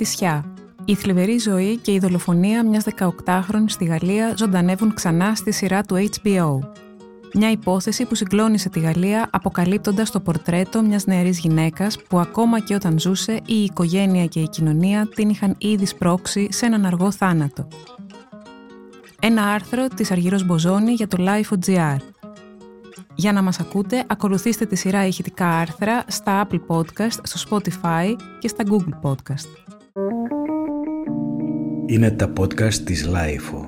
Λετισιά. Η θλιβερή ζωή και η δολοφονία μιας 18χρονης στη Γαλλία ζωντανεύουν ξανά στη σειρά του HBO. Μια υπόθεση που συγκλώνησε τη Γαλλία αποκαλύπτοντας το πορτρέτο μιας νεαρής γυναίκας που ακόμα και όταν ζούσε η οικογένεια και η κοινωνία την είχαν ήδη σπρώξει σε έναν αργό θάνατο. Ένα άρθρο της Αργύρος Μποζόνη για το Life.gr. Για να μας ακούτε, ακολουθήστε τη σειρά ηχητικά άρθρα στα Apple Podcast, στο Spotify και στα Google Podcast. Είναι τα podcast της Lifeo.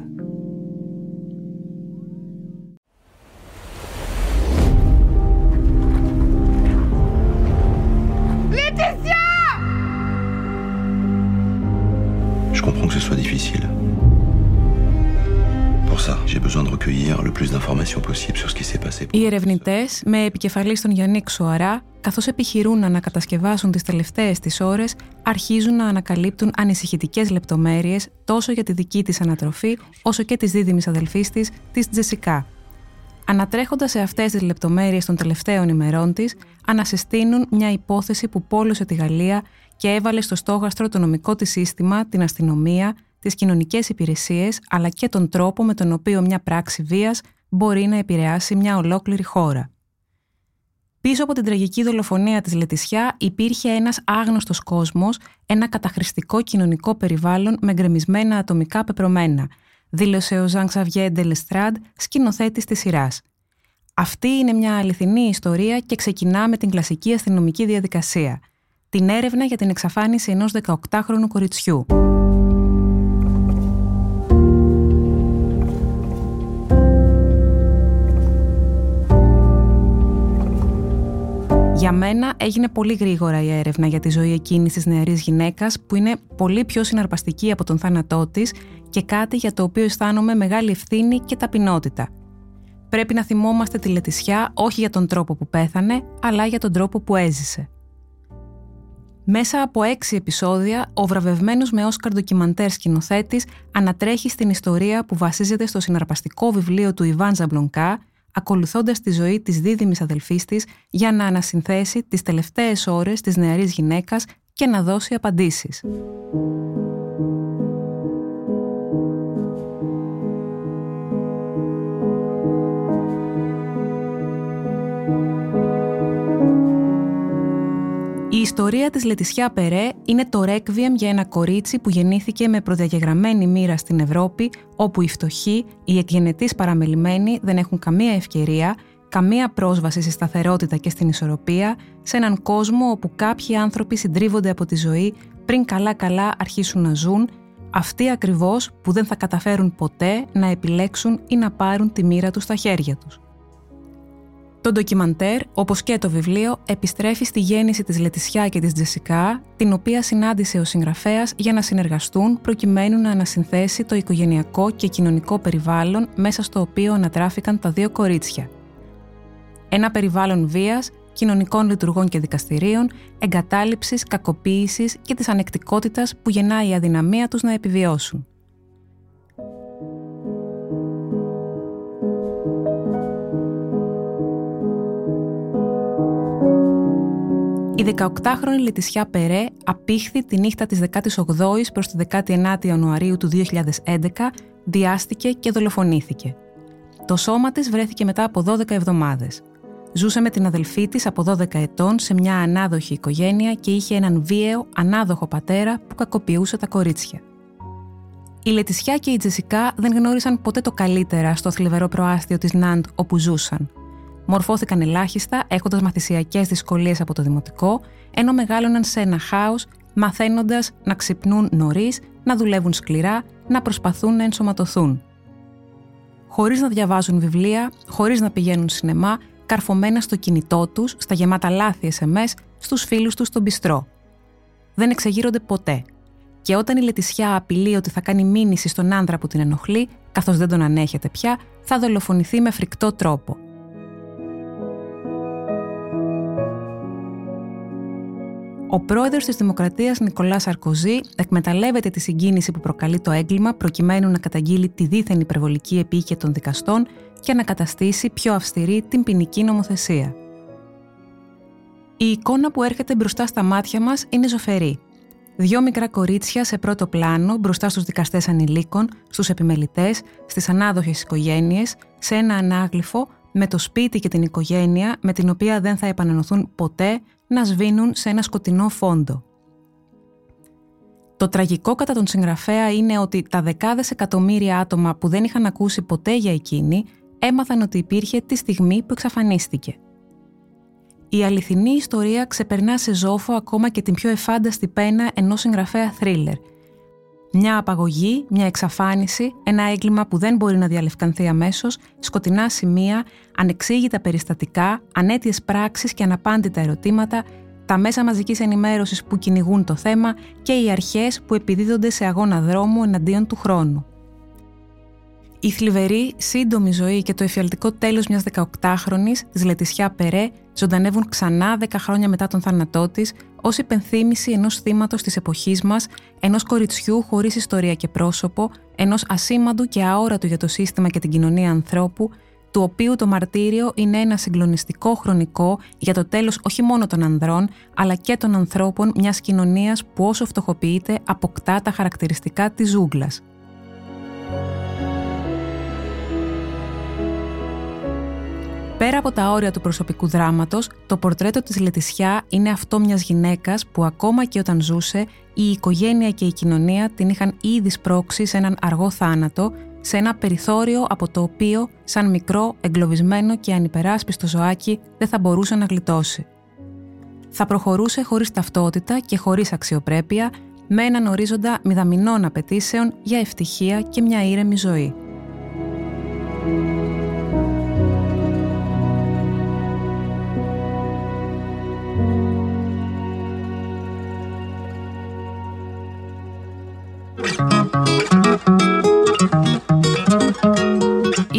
Je comprends que ce soit difficile. Pour ça, j'ai besoin de recueillir le plus d'informations possible sur ce qui s'est passé. Οι ερευνητέ, με επικεφαλή στον Γιάννη Ξουαρά, καθώς επιχειρούν να ανακατασκευάσουν τις τελευταίες τη ώρες, αρχίζουν να ανακαλύπτουν ανησυχητικές λεπτομέρειες τόσο για τη δική της ανατροφή, όσο και της δίδυμης αδελφής της, της Τζεσικά. Ανατρέχοντας σε αυτές τις λεπτομέρειες των τελευταίων ημερών της, ανασυστήνουν μια υπόθεση που πόλωσε τη Γαλλία και έβαλε στο στόχαστρο το νομικό της σύστημα, την αστυνομία, τις κοινωνικές υπηρεσίες, αλλά και τον τρόπο με τον οποίο μια πράξη βίας μπορεί να επηρεάσει μια ολόκληρη χώρα. Πίσω από την τραγική δολοφονία της Λετισιά υπήρχε ένας άγνωστος κόσμος, ένα καταχρηστικό κοινωνικό περιβάλλον με γκρεμισμένα ατομικά πεπρωμένα, δήλωσε ο Ζαν Ξαβιέ Ντελεστράντ, σκηνοθέτης της σειράς. Αυτή είναι μια αληθινή ιστορία και ξεκινά με την κλασική αστυνομική διαδικασία. Την έρευνα για την εξαφάνιση ενός 18χρονου κοριτσιού. Για μένα έγινε πολύ γρήγορα η έρευνα για τη ζωή εκείνης της νεαρής γυναίκας που είναι πολύ πιο συναρπαστική από τον θάνατό της και κάτι για το οποίο αισθάνομαι μεγάλη ευθύνη και ταπεινότητα. Πρέπει να θυμόμαστε τη Λετισιά όχι για τον τρόπο που πέθανε, αλλά για τον τρόπο που έζησε. Μέσα από έξι επεισόδια, ο βραβευμένος με Όσκαρ ντοκιμαντέρ σκηνοθέτης ανατρέχει στην ιστορία που βασίζεται στο συναρπαστικό βιβλίο του Ιβάν Ζαμπλονκά, ακολουθώντας τη ζωή της δίδυμης αδελφής της για να ανασυνθέσει τις τελευταίες ώρες της νεαρής γυναίκας και να δώσει απαντήσεις. Ιστορία της Λετισιά Περέ είναι το ρέκβιεμ για ένα κορίτσι που γεννήθηκε με προδιαγεγραμμένη μοίρα στην Ευρώπη, όπου οι φτωχοί, οι εκγενετείς παραμελημένοι δεν έχουν καμία ευκαιρία, καμία πρόσβαση στη σταθερότητα και στην ισορροπία, σε έναν κόσμο όπου κάποιοι άνθρωποι συντρίβονται από τη ζωή πριν καλά-καλά αρχίσουν να ζουν, αυτοί ακριβώς που δεν θα καταφέρουν ποτέ να επιλέξουν ή να πάρουν τη μοίρα τους στα χέρια τους. Το ντοκιμαντέρ, όπως και το βιβλίο, επιστρέφει στη γέννηση της Λετισιά και της Τζεσικά, την οποία συνάντησε ο συγγραφέας για να συνεργαστούν προκειμένου να ανασυνθέσει το οικογενειακό και κοινωνικό περιβάλλον μέσα στο οποίο ανατράφηκαν τα δύο κορίτσια. Ένα περιβάλλον βίας, κοινωνικών λειτουργών και δικαστηρίων, εγκατάλειψης, κακοποίησης και της ανεκτικότητας που γεννάει η αδυναμία τους να επιβιώσουν. Η 18χρονη Λετισιά Περέ απήχθη τη νύχτα της 18ης προς τη 19η Ιανουαρίου του 2011, διάστηκε και δολοφονήθηκε. Το σώμα της βρέθηκε μετά από 12 εβδομάδες. Ζούσε με την αδελφή της από 12 ετών σε μια ανάδοχη οικογένεια και είχε έναν βίαιο, ανάδοχο πατέρα που κακοποιούσε τα κορίτσια. Η Λετισιά και η Τζεσικά δεν γνώρισαν ποτέ το καλύτερα στο θλιβερό προάστιο της Ναντ όπου ζούσαν – μορφώθηκαν ελάχιστα έχοντας μαθησιακές δυσκολίες από το δημοτικό, ενώ μεγάλωναν σε ένα χάος, μαθαίνοντας να ξυπνούν νωρίς, να δουλεύουν σκληρά, να προσπαθούν να ενσωματωθούν. Χωρίς να διαβάζουν βιβλία, χωρίς να πηγαίνουν σινεμά, καρφωμένα στο κινητό τους, στα γεμάτα λάθη SMS, στους φίλους τους στον πιστρό. Δεν εξεγείρονται ποτέ. Και όταν η Λετισιά απειλεί ότι θα κάνει μήνυση στον άνδρα που την ενοχλεί, καθώς δεν τον ανέχεται πια, θα δολοφονηθεί με φρικτό τρόπο. Ο πρόεδρος της Δημοκρατίας Νικολάς Σαρκοζή εκμεταλλεύεται τη συγκίνηση που προκαλεί το έγκλημα προκειμένου να καταγγείλει τη δίθεν υπερβολική επίοικια των δικαστών και να καταστήσει πιο αυστηρή την ποινική νομοθεσία. Η εικόνα που έρχεται μπροστά στα μάτια μας είναι ζωφερή. Δυο μικρά κορίτσια σε πρώτο πλάνο μπροστά στους δικαστές ανηλίκων, στους επιμελητές, στις ανάδοχες οικογένειες, σε ένα ανάγλυφο με το σπίτι και την οικογένεια με την οποία δεν θα επανενωθούν ποτέ να σβήνουν σε ένα σκοτεινό φόντο. Το τραγικό κατά τον συγγραφέα είναι ότι τα δεκάδες εκατομμύρια άτομα που δεν είχαν ακούσει ποτέ για εκείνη έμαθαν ότι υπήρχε τη στιγμή που εξαφανίστηκε. Η αληθινή ιστορία ξεπερνά σε ζόφο ακόμα και την πιο εφάνταστη πένα ενός συγγραφέα θρίλερ. Μια απαγωγή, μια εξαφάνιση, ένα έγκλημα που δεν μπορεί να διαλευκανθεί αμέσως, σκοτεινά σημεία, ανεξήγητα περιστατικά, ανέτειες πράξεις και αναπάντητα ερωτήματα τα μέσα μαζικής ενημέρωσης που κυνηγούν το θέμα και οι αρχές που επιδίδονται σε αγώνα δρόμου εναντίον του χρόνου. Η θλιβερή, σύντομη ζωή και το εφιαλτικό τέλος μιας 18χρονης της Λετισιά Περέ ζωντανεύουν ξανά 10 χρόνια μετά τον θάνατό της ως υπενθύμηση ενός θύματος της εποχής μας, ενός κοριτσιού χωρίς ιστορία και πρόσωπο, ενός ασήμαντου και αόρατου για το σύστημα και την κοινωνία ανθρώπου, του οποίου το μαρτύριο είναι ένα συγκλονιστικό χρονικό για το τέλος όχι μόνο των ανδρών, αλλά και των ανθρώπων μιας κοινωνίας που όσο φτωχοποιείται αποκτά τα χαρακτηριστικά της ζούγκλας. Πέρα από τα όρια του προσωπικού δράματος, το πορτρέτο της Λετισιά είναι αυτό μιας γυναίκας που ακόμα και όταν ζούσε, η οικογένεια και η κοινωνία την είχαν ήδη σπρώξει σε έναν αργό θάνατο σε ένα περιθώριο από το οποίο, σαν μικρό, εγκλωβισμένο και ανυπεράσπιστο ζωάκι, δεν θα μπορούσε να γλιτώσει. Θα προχωρούσε χωρίς ταυτότητα και χωρίς αξιοπρέπεια, με έναν ορίζοντα μηδαμινών απαιτήσεων για ευτυχία και μια ήρεμη ζωή.